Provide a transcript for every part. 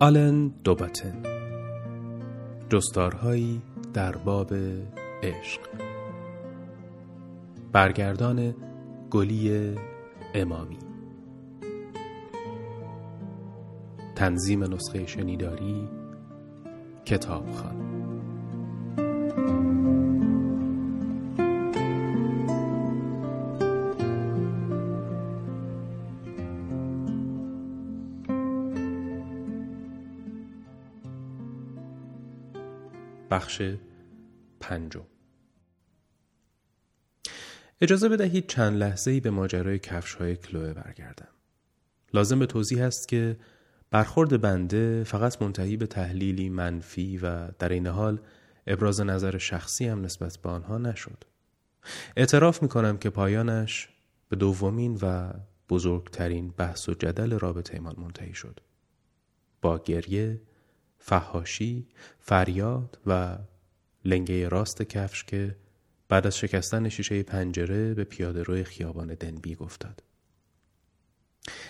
آلن دوباتن جستارهایی در باب عشق. برگردان گلی امامی. تنظیم نسخه شنیداری کتابخان بخش پنجم اجازه بدهید چند لحظه ای به ماجرای کفش های کلوه برگردم. لازم به توضیح است که برخورد بنده فقط منتهی به تحلیلی منفی و در این حال ابراز نظر شخصی هم نسبت به آنها نشد. اعتراف می کنم که پایانش به دومین و بزرگترین بحث و جدل رابطه ایمان منتهی شد. با گریه، فهاشی، فریاد و لنگه راست کفش که بعد از شکستن شیشه پنجره به پیاده روی خیابان دنبی گفتاد.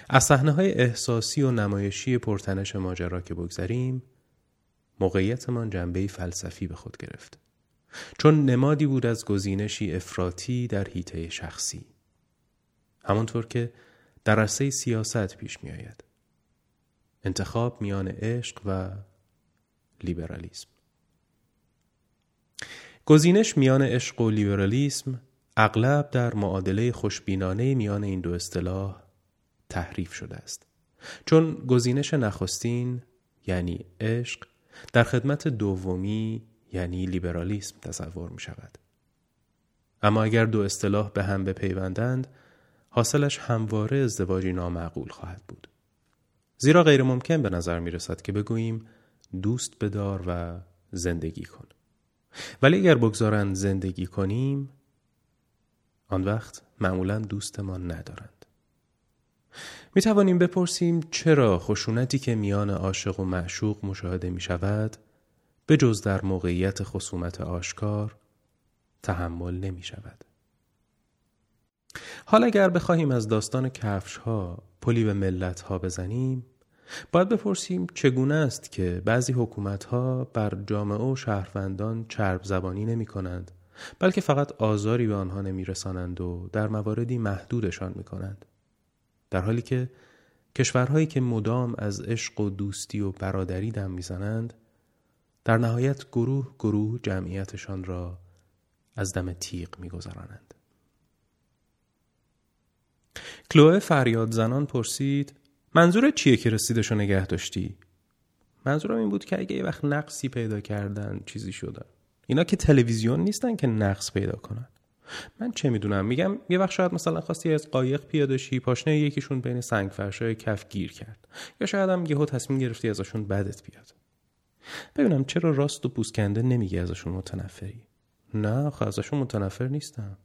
از صحنه های احساسی و نمایشی پرتنش ماجرا که بگذریم موقعیتمان جنبه فلسفی به خود گرفت چون نمادی بود از گزینشی افراطی در حیطه شخصی همانطور که در عرصه سیاست پیش می آید. انتخاب میان عشق و لیبرالیسم. گزینش میان عشق و لیبرالیسم اغلب در معادله خوشبینانه میان این دو اصطلاح تحریف شده است. چون گزینش نخستین یعنی عشق در خدمت دومی یعنی لیبرالیسم تصور می شود اما اگر دو اصطلاح به هم بپیوندند حاصلش همواره ازدواجی نامعقول خواهد بود. زیرا غیر ممکن به نظر می رسد که بگوییم دوست بدار و زندگی کن ولی اگر بگذارند زندگی کنیم آن وقت معمولا دوستمان ندارند می توانیم بپرسیم چرا خشونتی که میان عاشق و معشوق مشاهده می شود به جز در موقعیت خصومت آشکار تحمل نمی شود. حال اگر بخواهیم از داستان کفش ها پلی به ملت ها بزنیم باید بپرسیم چگونه است که بعضی حکومت ها بر جامعه و شهروندان چرب زبانی نمی کنند بلکه فقط آزاری به آنها نمی رسانند و در مواردی محدودشان می کنند. در حالی که کشورهایی که مدام از عشق و دوستی و برادری دم می‌زنند در نهایت گروه گروه جمعیتشان را از دم تیغ میگذرانند کلوه فریاد زنان پرسید منظور چیه که رسیدشو نگه داشتی؟ منظورم این بود که اگه یه وقت نقصی پیدا کردن چیزی شدن. اینا که تلویزیون نیستن که نقص پیدا کنن. من چه می‌دونم؟ میگم یه وقت شاید مثلا خواستی از قایق پیاده شی پاشنه یکیشون بین سنگ فرشای کف گیر کرد. یا شاید هم یهو تصمیم گرفتی ازشون بدت بیاد. ببینم چرا راست و پوسکنده نمیگی ازشون متنفری. نه آخه ازشون متنفر نیستم.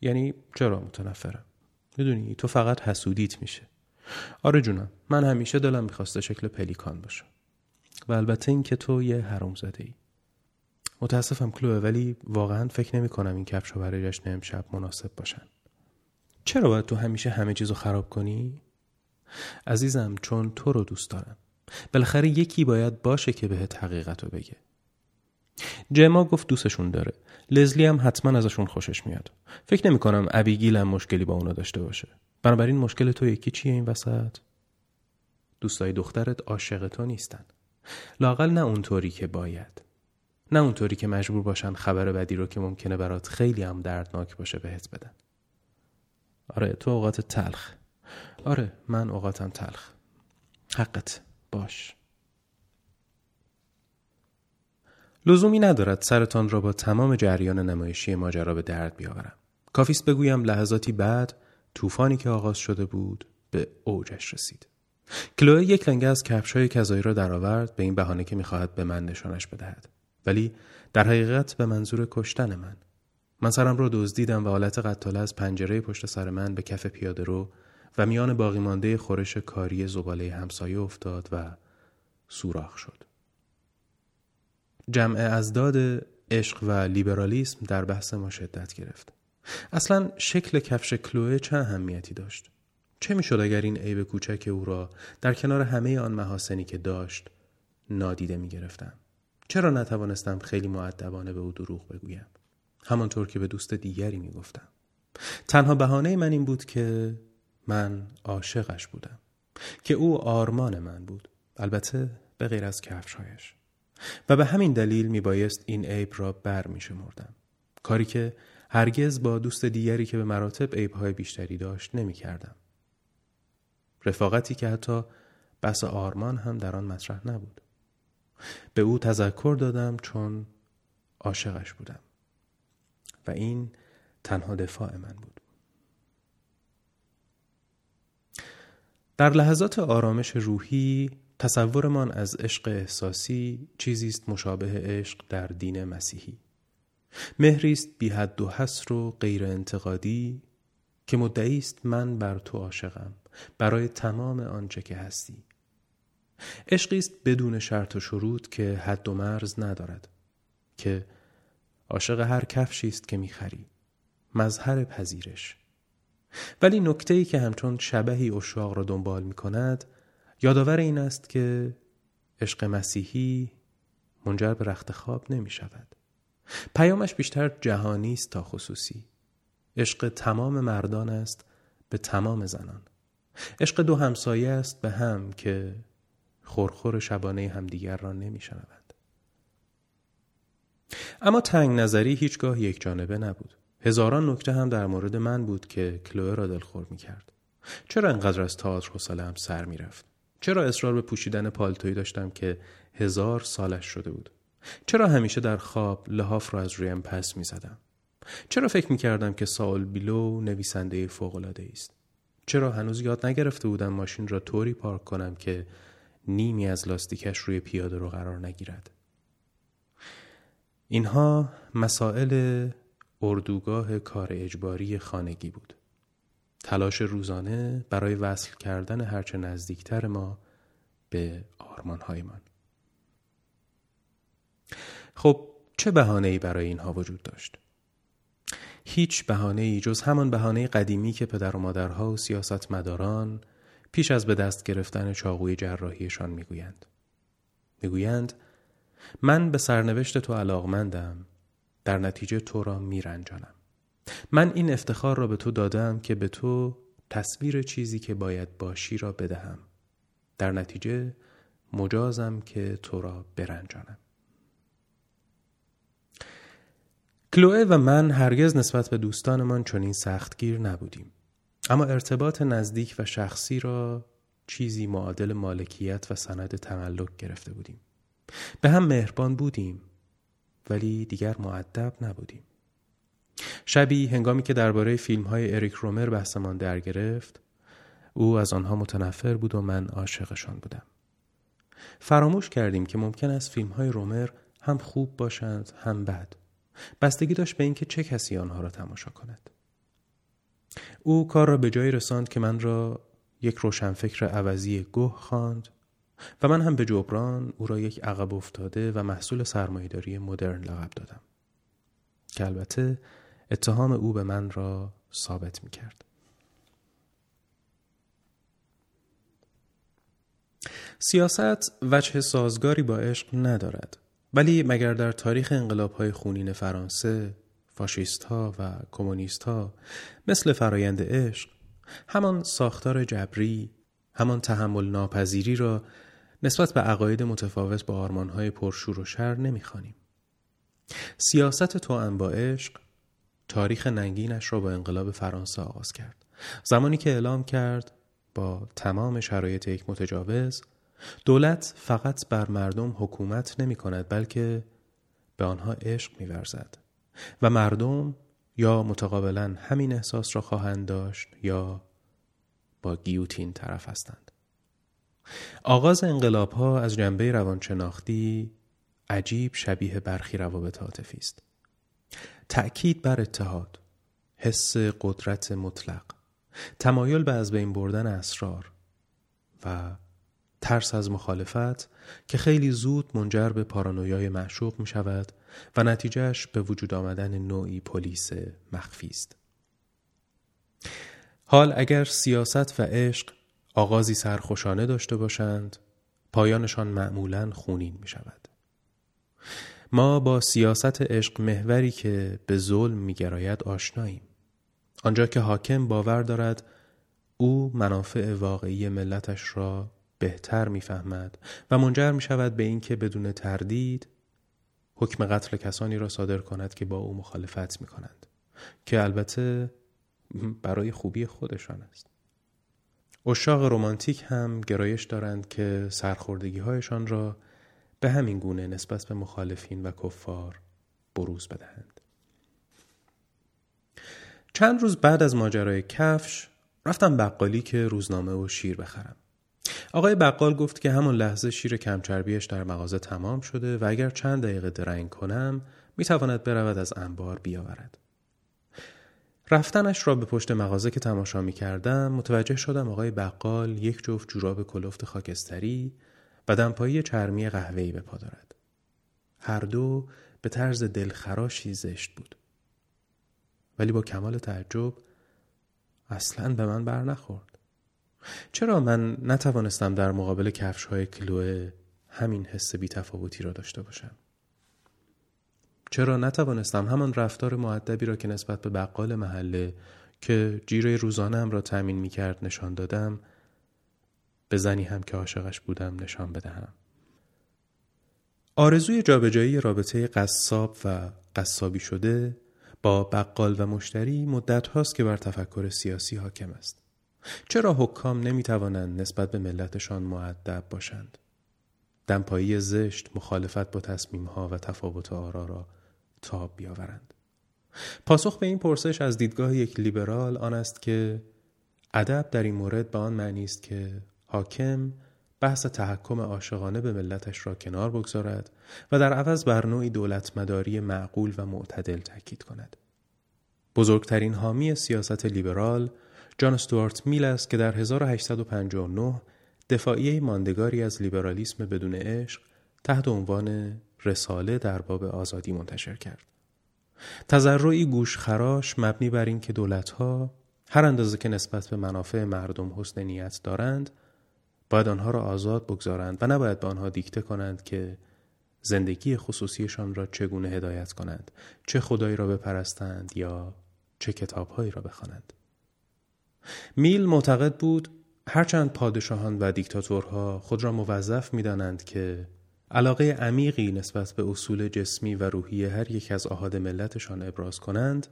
یعنی چرا متنفرم؟ می‌دونی تو فقط حسودیت میشه. آره جونم من همیشه دلم می‌خواسته شکل پلیکان باشم و البته این که تو یه حروم زده ای متاسفم کلوه ولی واقعا فکر نمی کنم این کفش برای جشن امشب مناسب باشن. چرا باید تو همیشه همه چیزو خراب کنی؟ عزیزم چون تو رو دوست دارم. بالاخره یکی باید باشه که بهت حقیقت رو بگه. جما گفت دوستشون داره. لزلی هم حتما ازشون خوشش میاد. فکر نمی کنم ابیگیل هم مشکلی با اونا داشته باشه. بنابراین مشکل تو یکی چیه این وسط؟ دوستای دخترت عاشق تو نیستن. لاقل نه اونطوری که باید. نه اونطوری که مجبور باشن خبر بدی رو که ممکنه برات خیلی هم دردناک باشه بهت بدن. آره تو اوقات تلخ. آره من اوقاتم تلخ. حقت. باش. لزومی ندارد سرتان را با تمام جریان نمایشی ماجرا به درد بیاورم. کافیست بگویم لحظاتی بعد طوفانی که آغاز شده بود به اوجش رسید. کلوه یک لنگه از کفش های کذایی را درآورد به این بهانه که می‌خواهد به من نشانش بدهد. ولی در حقیقت به منظور کشتن من. من سرم رو دزدیدم و حالت قتاله از پنجره پشت سر من به کف پیاده رو و میان باقی مانده خورش کاری زباله همسایه افتاد و سوراخ شد. جمع ازداد عشق و لیبرالیسم در بحث ما شدت گرفت. اصلا شکل کفش کلوه چه اهمیتی داشت چه می‌شد اگر این عیب کوچک او را در کنار همه آن محاسنی که داشت نادیده می گرفتم؟ چرا نتوانستم خیلی معدبانه به او دروغ بگویم؟ همانطور که به دوست دیگری می گفتم. تنها بهانه من این بود که من عاشقش بودم. که او آرمان من بود. البته به غیر از کفشهایش. و به همین دلیل می بایست این عیب را بر می شمردم. کاری که هرگز با دوست دیگری که به مراتب عیبهای بیشتری داشت نمی کردم. رفاقتی که حتی بس آرمان هم در آن مطرح نبود. به او تذکر دادم چون عاشقش بودم و این تنها دفاع من بود. در لحظات آرامش روحی تصورمان از عشق احساسی چیزی است مشابه عشق در دین مسیحی. مهری است بی حد و حصر و غیر انتقادی که مدعی است من بر تو عاشقم برای تمام آنچه که هستی. عشقی است بدون شرط و شروط که حد و مرز ندارد که عاشق هر کفشی است که می‌خری مظهر پذیرش. ولی نکته ای که همچون شبهی اشاق را دنبال می کند یادآور این است که عشق مسیحی منجر به رخت خواب نمی شود پیامش بیشتر جهانی است تا خصوصی عشق تمام مردان است به تمام زنان عشق دو همسایه است به هم که خورخور شبانه همدیگر را نمی شنود. اما تنگ نظری هیچگاه یک جانبه نبود. هزاران نکته هم در مورد من بود که کلوه را دلخور می کرد. چرا انقدر از تئاتر هم سر می رفت؟ چرا اصرار به پوشیدن پالتویی داشتم که هزار سالش شده بود؟ چرا همیشه در خواب لحاف را از رویم پس می زدم؟ چرا فکر می کردم که ساول بیلو نویسنده فوقلاده است؟ چرا هنوز یاد نگرفته بودم ماشین را طوری پارک کنم که نیمی از لاستیکش روی پیاده رو قرار نگیرد اینها مسائل اردوگاه کار اجباری خانگی بود تلاش روزانه برای وصل کردن هرچه نزدیکتر ما به آرمانهایمان خب چه بهانه‌ای برای اینها وجود داشت؟ هیچ بهانه ای جز همان بهانه قدیمی که پدر و مادرها و سیاستمداران پیش از به دست گرفتن چاقوی جراحیشان می‌گویند. می‌گویند من به سرنوشت تو علاقمندم در نتیجه تو را میرنجانم. من این افتخار را به تو دادم که به تو تصویر چیزی که باید باشی را بدهم. در نتیجه مجازم که تو را برنجانم. کلوه و من هرگز نسبت به دوستانمان چنین سختگیر نبودیم. اما ارتباط نزدیک و شخصی را چیزی معادل مالکیت و سند تملک گرفته بودیم. به هم مهربان بودیم ولی دیگر معدب نبودیم. شبی هنگامی که درباره فیلم های اریک رومر بحثمان در گرفت او از آنها متنفر بود و من عاشقشان بودم. فراموش کردیم که ممکن است فیلم های رومر هم خوب باشند هم بد. بستگی داشت به اینکه چه کسی آنها را تماشا کند او کار را به جایی رساند که من را یک روشنفکر عوضی گوه خواند و من هم به جبران او را یک عقب افتاده و محصول سرمایهداری مدرن لقب دادم که البته اتهام او به من را ثابت می کرد. سیاست وجه سازگاری با عشق ندارد ولی مگر در تاریخ انقلاب های خونین فرانسه فاشیست ها و کمونیست ها مثل فرایند عشق همان ساختار جبری همان تحمل ناپذیری را نسبت به عقاید متفاوت با های پرشور و شر نمی‌خوانیم. سیاست تو با عشق تاریخ ننگینش را با انقلاب فرانسه آغاز کرد. زمانی که اعلام کرد با تمام شرایط یک متجاوز دولت فقط بر مردم حکومت نمی کند بلکه به آنها عشق می ورزد و مردم یا متقابلا همین احساس را خواهند داشت یا با گیوتین طرف هستند. آغاز انقلاب ها از جنبه روانشناختی عجیب شبیه برخی روابط عاطفی است. تأکید بر اتحاد، حس قدرت مطلق، تمایل به از بین بردن اسرار و ترس از مخالفت که خیلی زود منجر به پارانویای معشوق می شود و نتیجهش به وجود آمدن نوعی پلیس مخفی است. حال اگر سیاست و عشق آغازی سرخوشانه داشته باشند پایانشان معمولا خونین می شود. ما با سیاست عشق محوری که به ظلم میگراید آشناییم. آنجا که حاکم باور دارد او منافع واقعی ملتش را بهتر می‌فهمد و منجر می شود به اینکه بدون تردید حکم قتل کسانی را صادر کند که با او مخالفت می کنند که البته برای خوبی خودشان است. اشاق رومانتیک هم گرایش دارند که سرخوردگی هایشان را به همین گونه نسبت به مخالفین و کفار بروز بدهند. چند روز بعد از ماجرای کفش رفتم بقالی که روزنامه و شیر بخرم. آقای بقال گفت که همون لحظه شیر کمچربیش در مغازه تمام شده و اگر چند دقیقه درنگ کنم می‌تواند برود از انبار بیاورد. رفتنش را به پشت مغازه که تماشا می کردم متوجه شدم آقای بقال یک جفت جوراب کلفت خاکستری و دمپایی چرمی قهوه‌ای به پا دارد. هر دو به طرز دلخراشی زشت بود. ولی با کمال تعجب اصلا به من بر نخورد. چرا من نتوانستم در مقابل کفش های کلوه همین حس بی تفاوتی را داشته باشم؟ چرا نتوانستم همان رفتار معدبی را که نسبت به بقال محله که جیره روزانه را تأمین می کرد نشان دادم به زنی هم که عاشقش بودم نشان بدهم. آرزوی جابجایی رابطه قصاب و قصابی شده با بقال و مشتری مدت هاست که بر تفکر سیاسی حاکم است. چرا حکام نمی توانند نسبت به ملتشان معدب باشند؟ دمپایی زشت مخالفت با تصمیم ها و تفاوت آرا را تاب بیاورند. پاسخ به این پرسش از دیدگاه یک لیبرال آن است که ادب در این مورد به آن معنی است که حاکم بحث تحکم عاشقانه به ملتش را کنار بگذارد و در عوض بر نوعی دولت مداری معقول و معتدل تاکید کند. بزرگترین حامی سیاست لیبرال جان استوارت میل است که در 1859 دفاعیه ماندگاری از لیبرالیسم بدون عشق تحت عنوان رساله در باب آزادی منتشر کرد. تذرعی گوشخراش مبنی بر اینکه دولتها هر اندازه که نسبت به منافع مردم حسن نیت دارند باید آنها را آزاد بگذارند و نباید به آنها دیکته کنند که زندگی خصوصیشان را چگونه هدایت کنند چه خدایی را بپرستند یا چه کتابهایی را بخوانند میل معتقد بود هرچند پادشاهان و دیکتاتورها خود را موظف می‌دانند که علاقه عمیقی نسبت به اصول جسمی و روحی هر یک از آهاد ملتشان ابراز کنند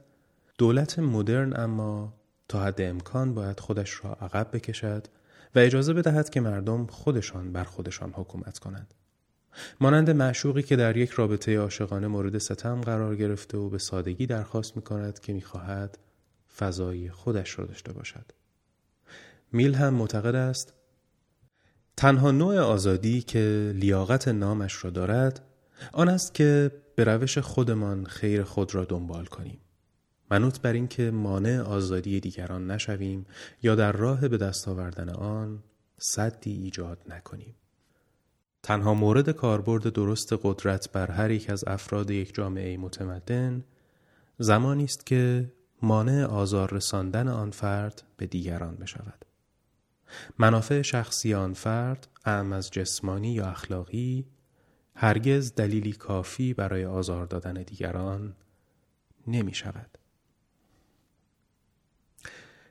دولت مدرن اما تا حد امکان باید خودش را عقب بکشد و اجازه بدهد که مردم خودشان بر خودشان حکومت کنند. مانند معشوقی که در یک رابطه عاشقانه مورد ستم قرار گرفته و به سادگی درخواست می کند که می خواهد فضای خودش را داشته باشد. میل هم معتقد است تنها نوع آزادی که لیاقت نامش را دارد آن است که به روش خودمان خیر خود را دنبال کنیم. منوط بر اینکه مانع آزادی دیگران نشویم یا در راه به دست آوردن آن صدی ایجاد نکنیم. تنها مورد کاربرد درست قدرت بر هر یک از افراد یک جامعه متمدن زمانی است که مانع آزار رساندن آن فرد به دیگران بشود. منافع شخصی آن فرد اعم از جسمانی یا اخلاقی هرگز دلیلی کافی برای آزار دادن دیگران نمی شود.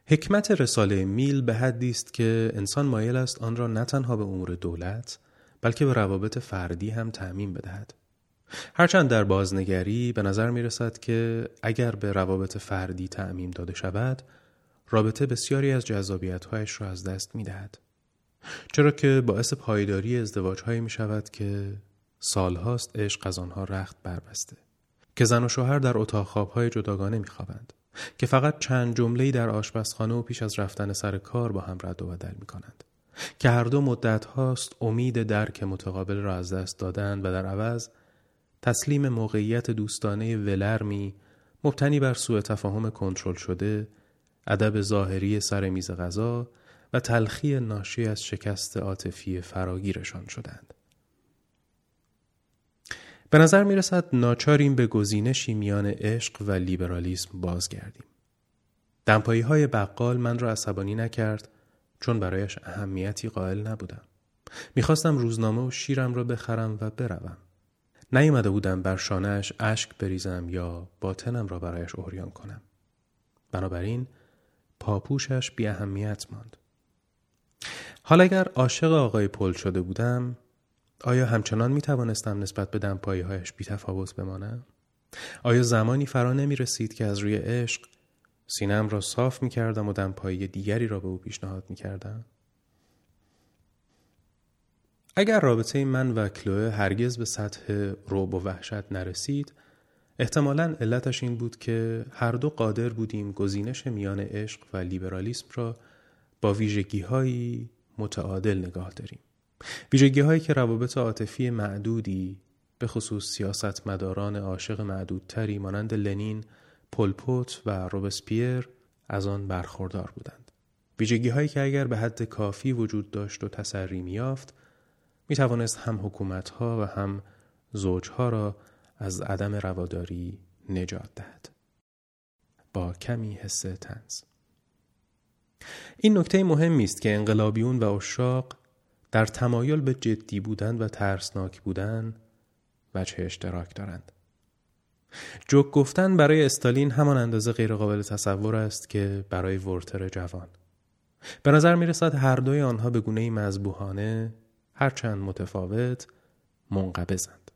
حکمت رساله میل به حدی است که انسان مایل است آن را نه تنها به امور دولت بلکه به روابط فردی هم تعمین بدهد. هرچند در بازنگری به نظر می رسد که اگر به روابط فردی تعمیم داده شود رابطه بسیاری از جذابیتهایش را از دست می دهد. چرا که باعث پایداری ازدواج هایی می شود که سالهاست عشق از آنها رخت بربسته که زن و شوهر در اتاق خوابهای جداگانه می خوابند. که فقط چند جمله در آشپزخانه و پیش از رفتن سر کار با هم رد و بدل می کنند. که هر دو مدت هاست امید درک متقابل را از دست دادند و در عوض تسلیم موقعیت دوستانه ولرمی مبتنی بر سوء تفاهم کنترل شده ادب ظاهری سر میز غذا و تلخی ناشی از شکست عاطفی فراگیرشان شدند. به نظر می رسد ناچاریم به گزینشی میان عشق و لیبرالیسم بازگردیم. دمپایی های بقال من را عصبانی نکرد چون برایش اهمیتی قائل نبودم. می‌خواستم روزنامه و شیرم را بخرم و بروم. نیومده بودم بر شانهش اشک بریزم یا باطنم را برایش اوریان کنم. بنابراین پاپوشش بی اهمیت ماند. حال اگر عاشق آقای پل شده بودم آیا همچنان می توانستم نسبت به دمپایی هایش بی تفاوت بمانم؟ آیا زمانی فرا نمی رسید که از روی عشق سینم را صاف می کردم و دمپایی دیگری را به او پیشنهاد می کردم؟ اگر رابطه من و کلوه هرگز به سطح روب و وحشت نرسید احتمالا علتش این بود که هر دو قادر بودیم گزینش میان عشق و لیبرالیسم را با ویژگی هایی متعادل نگاه داریم. ویژگی هایی که روابط عاطفی معدودی به خصوص سیاستمداران عاشق معدودتری مانند لنین، پولپوت و روبسپیر از آن برخوردار بودند. ویژگی هایی که اگر به حد کافی وجود داشت و تسری میافت می توانست هم حکومت ها و هم زوجها را از عدم رواداری نجات دهد. با کمی حس تنز این نکته مهمی است که انقلابیون و اشاق در تمایل به جدی بودن و ترسناک بودن وجه اشتراک دارند. جوک گفتن برای استالین همان اندازه غیرقابل تصور است که برای ورتر جوان. به نظر می رسد هر دوی آنها به گونه مذبوحانه هرچند متفاوت منقبضند.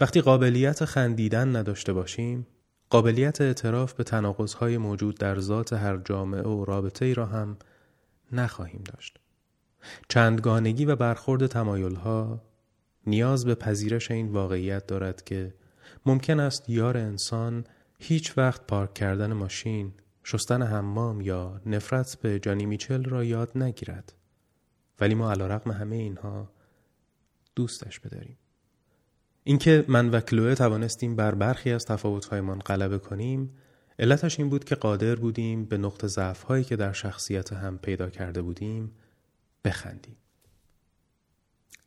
وقتی قابلیت خندیدن نداشته باشیم قابلیت اعتراف به تناقضهای موجود در ذات هر جامعه و رابطه ای را هم نخواهیم داشت. چندگانگی و برخورد تمایلها نیاز به پذیرش این واقعیت دارد که ممکن است یار انسان هیچ وقت پارک کردن ماشین، شستن حمام یا نفرت به جانی میچل را یاد نگیرد. ولی ما علا رقم همه اینها دوستش بداریم. اینکه من و کلوه توانستیم بر برخی از تفاوتهایمان غلبه کنیم علتش این بود که قادر بودیم به نقط ضعف هایی که در شخصیت هم پیدا کرده بودیم بخندیم.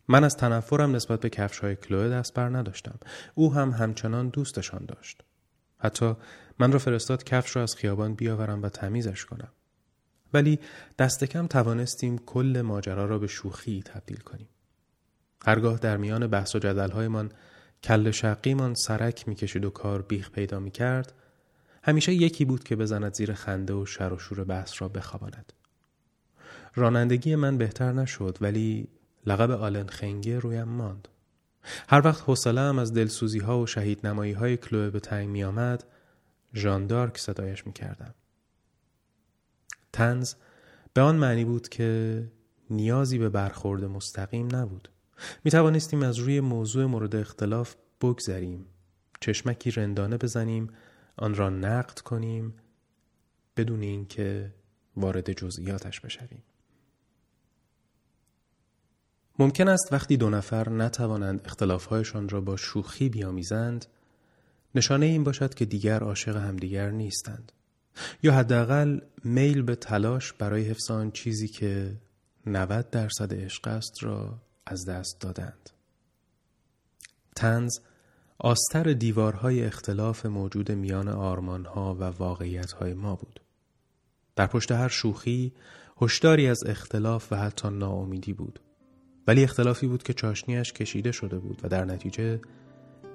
من از تنفرم نسبت به کفش های کلوه دست بر نداشتم. او هم همچنان دوستشان داشت. حتی من را فرستاد کفش را از خیابان بیاورم و تمیزش کنم. ولی دست کم توانستیم کل ماجرا را به شوخی تبدیل کنیم. هرگاه در میان بحث و جدلهایمان کل شقیمان سرک می‌کشید و کار بیخ پیدا می‌کرد همیشه یکی بود که بزند زیر خنده و شر و شور بحث را بخواباند. رانندگی من بهتر نشد ولی لقب آلن خنگه رویم ماند. هر وقت حوصله از دلسوزی ها و شهید نمایی های کلوه به تنگ می آمد ژاندارک صدایش می کردم. تنز به آن معنی بود که نیازی به برخورد مستقیم نبود. می توانستیم از روی موضوع مورد اختلاف بگذریم. چشمکی رندانه بزنیم آن را نقد کنیم بدون اینکه وارد جزئیاتش بشویم. ممکن است وقتی دو نفر نتوانند اختلافهایشان را با شوخی بیامیزند نشانه این باشد که دیگر عاشق همدیگر نیستند یا حداقل میل به تلاش برای حفظ آن چیزی که 90 درصد عشق است را از دست دادند. تنز آستر دیوارهای اختلاف موجود میان آرمانها و واقعیتهای ما بود. در پشت هر شوخی هشداری از اختلاف و حتی ناامیدی بود. ولی اختلافی بود که چاشنیش کشیده شده بود و در نتیجه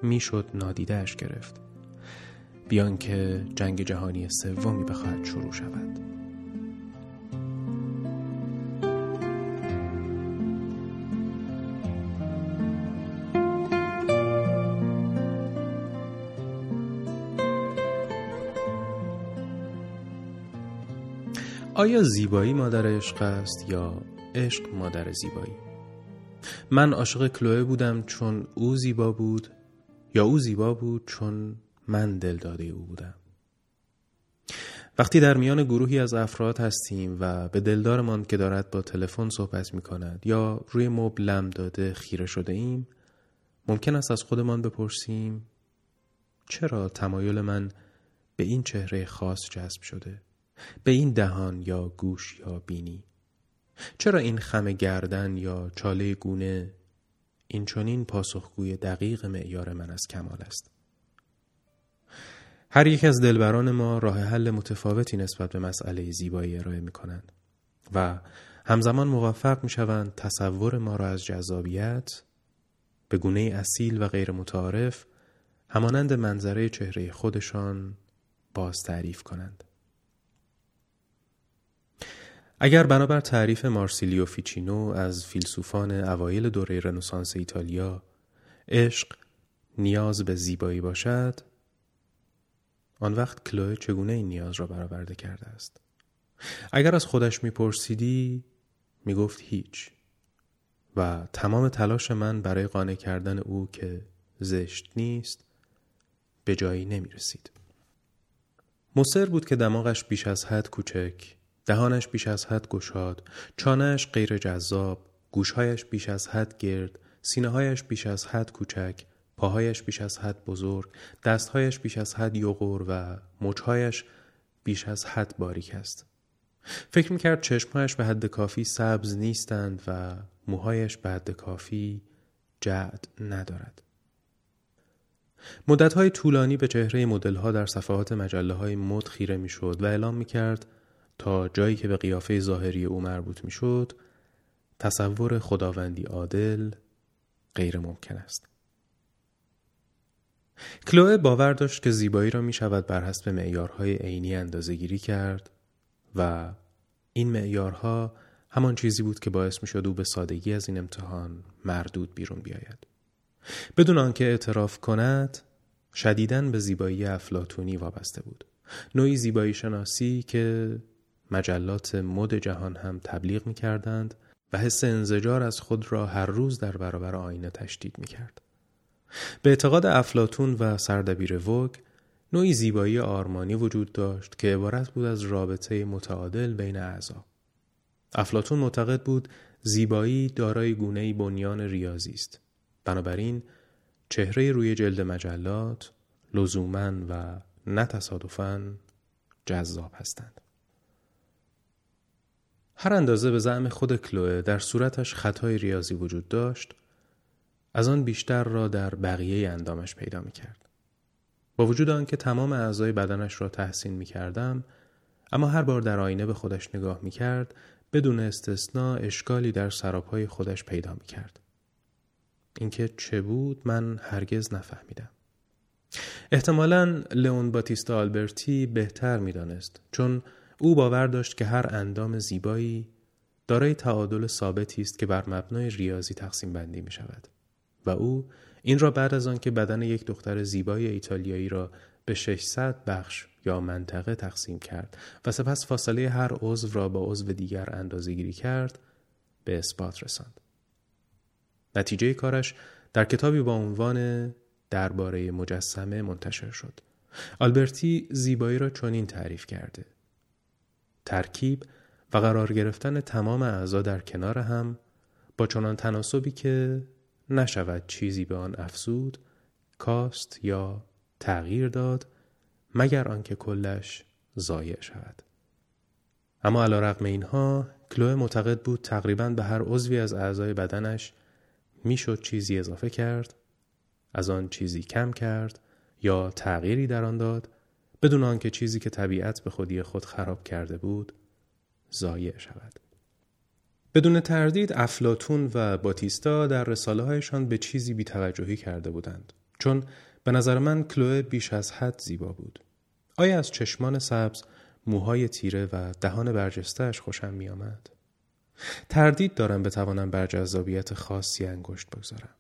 می‌شد نادیدهش گرفت. بیان که جنگ جهانی سومی بخواهد شروع شود. آیا زیبایی مادر عشق است یا عشق مادر زیبایی؟ من عاشق کلوه بودم چون او زیبا بود یا او زیبا بود چون من دل داده او بودم. وقتی در میان گروهی از افراد هستیم و به دلدارمان که دارد با تلفن صحبت می کند یا روی مبل لم داده خیره شده ایم ممکن است از خودمان بپرسیم چرا تمایل من به این چهره خاص جذب شده؟ به این دهان یا گوش یا بینی؟ چرا این خم گردن یا چاله گونه این چونین پاسخگوی دقیق معیار من از کمال است؟ هر یک از دلبران ما راه حل متفاوتی نسبت به مسئله زیبایی ارائه می کنند و همزمان موفق می شوند تصور ما را از جذابیت به گونه اصیل و غیر متعارف همانند منظره چهره خودشان باز تعریف کنند. اگر بنابر تعریف مارسیلیو فیچینو از فیلسوفان اوایل دوره رنسانس ایتالیا عشق نیاز به زیبایی باشد آن وقت کلوه چگونه این نیاز را برآورده کرده است اگر از خودش میپرسیدی می‌گفت هیچ و تمام تلاش من برای قانع کردن او که زشت نیست به جایی نمی رسید. مصر بود که دماغش بیش از حد کوچک، دهانش بیش از حد گشاد، چانهش غیر جذاب، گوشهایش بیش از حد گرد، سینههایش بیش از حد کوچک، پاهایش بیش از حد بزرگ، دستهایش بیش از حد یغور و مچهایش بیش از حد باریک است. فکر می‌کرد چشمهایش به حد کافی سبز نیستند و موهایش به حد کافی جعد ندارد. مدتهای طولانی به چهره مدلها در صفحات مجله های مد خیره می‌شد و اعلام می‌کرد تا جایی که به قیافه ظاهری او مربوط می‌شد تصور خداوندی عادل غیر ممکن است. کلوه باور داشت که زیبایی را می شود بر حسب معیارهای عینی اندازه گیری کرد و این معیارها همان چیزی بود که باعث می شد او به سادگی از این امتحان مردود بیرون بیاید. بدون آنکه اعتراف کند شدیداً به زیبایی افلاتونی وابسته بود. نوعی زیبایی شناسی که مجلات مد جهان هم تبلیغ می کردند و حس انزجار از خود را هر روز در برابر آینه تشدید می کرد. به اعتقاد افلاتون و سردبیر وگ نوعی زیبایی آرمانی وجود داشت که عبارت بود از رابطه متعادل بین اعضا. افلاتون معتقد بود زیبایی دارای گونه بنیان ریاضی است. بنابراین چهره روی جلد مجلات لزوما و نه جذاب هستند. هر اندازه به زعم خود کلوه در صورتش خطای ریاضی وجود داشت از آن بیشتر را در بقیه اندامش پیدا می کرد. با وجود آنکه تمام اعضای بدنش را تحسین می کردم اما هر بار در آینه به خودش نگاه می کرد بدون استثنا اشکالی در سرابهای خودش پیدا می کرد. اینکه چه بود من هرگز نفهمیدم. احتمالا لئون باتیستا آلبرتی بهتر می‌دانست چون او باور داشت که هر اندام زیبایی دارای تعادل ثابتی است که بر مبنای ریاضی تقسیم بندی می شود و او این را بعد از آنکه بدن یک دختر زیبای ایتالیایی را به 600 بخش یا منطقه تقسیم کرد و سپس فاصله هر عضو را با عضو دیگر اندازه گیری کرد به اثبات رساند. نتیجه کارش در کتابی با عنوان درباره مجسمه منتشر شد. آلبرتی زیبایی را چنین تعریف کرده. ترکیب و قرار گرفتن تمام اعضا در کنار هم با چنان تناسبی که نشود چیزی به آن افزود کاست یا تغییر داد مگر آنکه کلش ضایع شود. اما علا رقم اینها کلوه معتقد بود تقریبا به هر عضوی از اعضای بدنش می‌شد چیزی اضافه کرد از آن چیزی کم کرد یا تغییری در آن داد بدون آنکه چیزی که طبیعت به خودی خود خراب کرده بود ضایع شود. بدون تردید افلاتون و باتیستا در رساله هایشان به چیزی بیتوجهی کرده بودند چون به نظر من کلوه بیش از حد زیبا بود آیا از چشمان سبز موهای تیره و دهان برجستهش خوشم می آمد؟ تردید دارم بتوانم بر جذابیت خاصی انگشت بگذارم.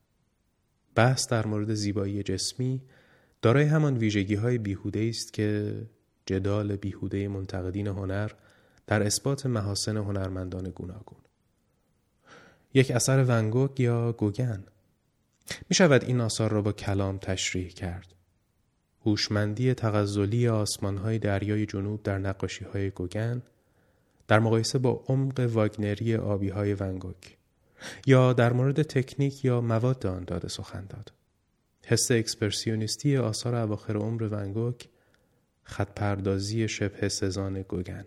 بحث در مورد زیبایی جسمی دارای همان ویژگی های بیهوده است که جدال بیهوده منتقدین هنر در اثبات محاسن هنرمندان گوناگون. یک اثر ونگوگ یا گوگن می شود این آثار را با کلام تشریح کرد. هوشمندی تغزلی آسمانهای دریای جنوب در نقاشی های گوگن در مقایسه با عمق واگنری آبی های ونگوک یا در مورد تکنیک یا مواد آن داده سخن داد. حس اکسپرسیونیستی آثار اواخر عمر ونگوک خط پردازی شبه سزان گوگن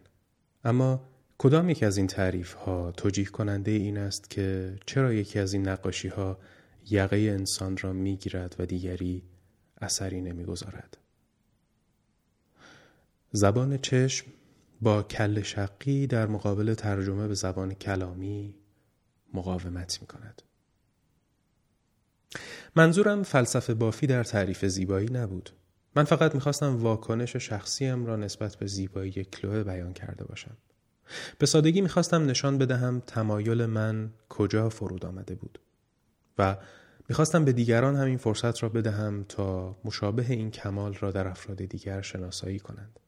اما کدام یک از این تعریف ها توجیه کننده این است که چرا یکی از این نقاشی ها یقه انسان را می‌گیرد و دیگری اثری نمی‌گذارد زبان چشم با کل شقی در مقابل ترجمه به زبان کلامی مقاومت می کند. منظورم فلسفه بافی در تعریف زیبایی نبود. من فقط می‌خواستم واکنش شخصیم را نسبت به زیبایی کلوه بیان کرده باشم. به سادگی می‌خواستم نشان بدهم تمایل من کجا فرود آمده بود و می‌خواستم به دیگران همین فرصت را بدهم تا مشابه این کمال را در افراد دیگر شناسایی کنند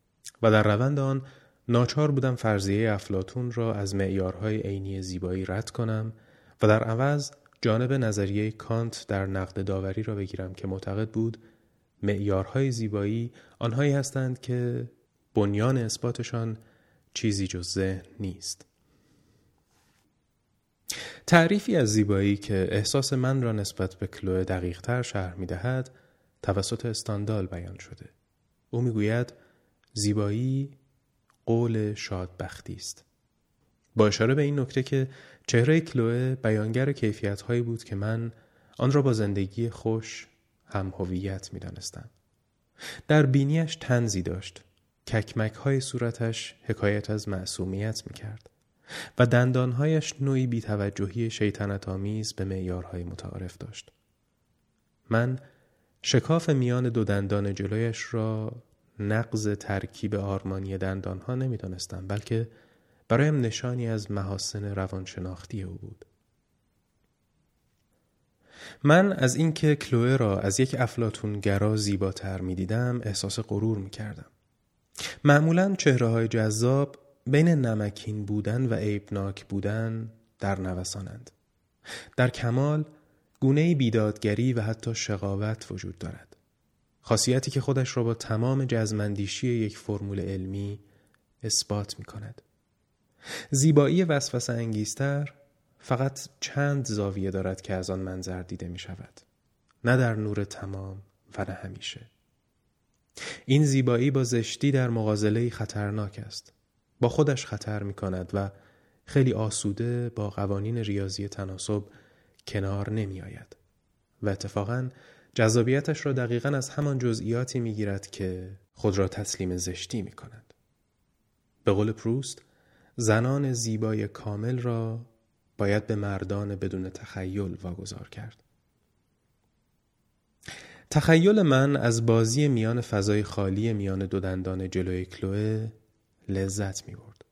و در روند آن ناچار بودم فرضیه افلاتون را از معیارهای عینی زیبایی رد کنم و در عوض جانب نظریه کانت در نقد داوری را بگیرم که معتقد بود معیارهای زیبایی آنهایی هستند که بنیان اثباتشان چیزی جز ذهن نیست. تعریفی از زیبایی که احساس من را نسبت به کلوه دقیقتر شهر می دهد توسط استاندال بیان شده. او می‌گوید زیبایی قول شادبختی است. با اشاره به این نکته که چهره کلوه بیانگر کیفیت هایی بود که من آن را با زندگی خوش هم هویت می دانستم. در بینیش تنزی داشت. ککمک های صورتش حکایت از معصومیت می کرد و دندانهایش نوعی بیتوجهی شیطنت آمیز به معیارهای متعارف داشت. من شکاف میان دو دندان جلویش را نقض ترکیب آرمانی دندانها نمی دانستم بلکه برایم نشانی از محاسن روانشناختی او بود. من از اینکه کلوه را از یک افلاتون گرا زیباتر می دیدم احساس غرور می کردم. معمولا چهره های جذاب بین نمکین بودن و عیبناک بودن در نوسانند. در کمال گونه بیدادگری و حتی شقاوت وجود دارد. خاصیتی که خودش را با تمام جزمندیشی یک فرمول علمی اثبات می کند. زیبایی وسوسه انگیزتر فقط چند زاویه دارد که از آن منظر دیده می شود. نه در نور تمام و نه همیشه. این زیبایی با زشتی در مغازله خطرناک است. با خودش خطر می کند و خیلی آسوده با قوانین ریاضی تناسب کنار نمی آید. و اتفاقا جذابیتش را دقیقا از همان جزئیاتی می گیرد که خود را تسلیم زشتی می کند. به قول پروست زنان زیبای کامل را باید به مردان بدون تخیل واگذار کرد. تخیل من از بازی میان فضای خالی میان دو دندان جلوی کلوه لذت می برد.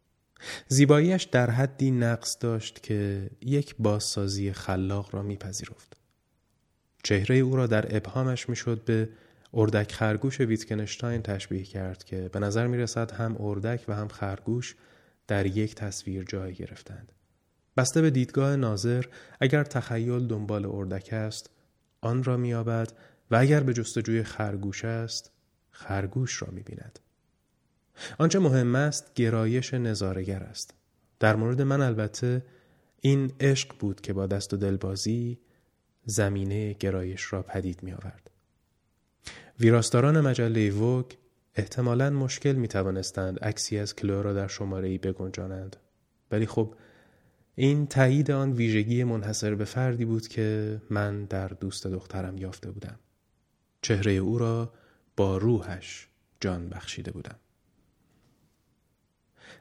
زیباییش در حدی نقص داشت که یک بازسازی خلاق را میپذیرفت. چهره او را در ابهامش می‌شد به اردک خرگوش ویتکنشتاین تشبیه کرد که به نظر می رسد هم اردک و هم خرگوش در یک تصویر جای گرفتند. بسته به دیدگاه ناظر اگر تخیل دنبال اردک است آن را مییابد و اگر به جستجوی خرگوش است خرگوش را می‌بیند. آنچه مهم است گرایش نظارگر است. در مورد من البته این عشق بود که با دست و دلبازی زمینه گرایش را پدید می آورد. ویراستاران مجله ووگ احتمالا مشکل می توانستند عکسی از کلو را در شماره ای بگنجانند. ولی خب این تایید آن ویژگی منحصر به فردی بود که من در دوست دخترم یافته بودم. چهره او را با روحش جان بخشیده بودم.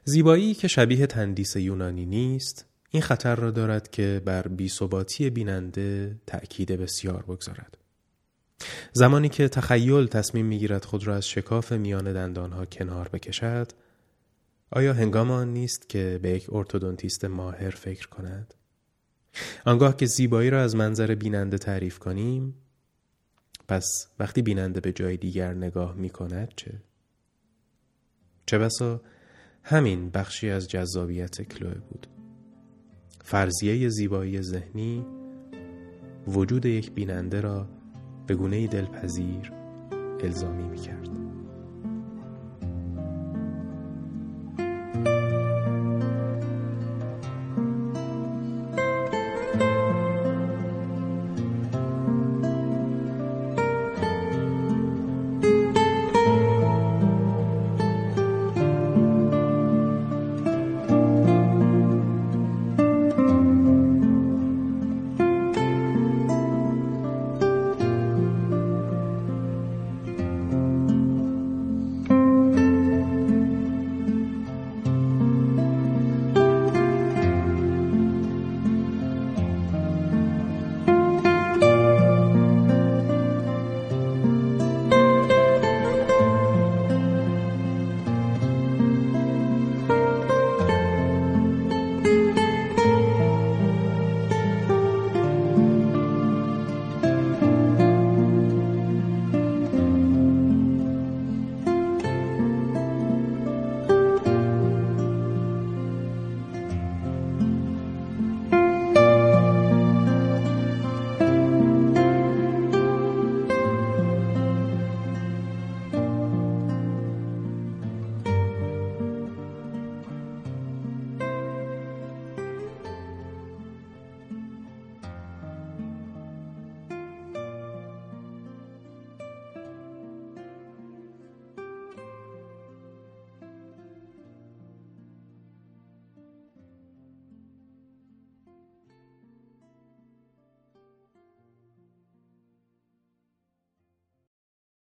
زیبایی که شبیه تندیس یونانی نیست این خطر را دارد که بر بیثباتی بیننده تأکید بسیار بگذارد. زمانی که تخیل تصمیم می‌گیرد خود را از شکاف میان دندانها کنار بکشد آیا هنگام آن نیست که به یک ارتودونتیست ماهر فکر کند؟ آنگاه که زیبایی را از منظر بیننده تعریف کنیم پس وقتی بیننده به جای دیگر نگاه می کند چه؟ چه بسا همین بخشی از جذابیت کلوه بود فرضیه زیبایی ذهنی وجود یک بیننده را به گونه دلپذیر الزامی می کرد.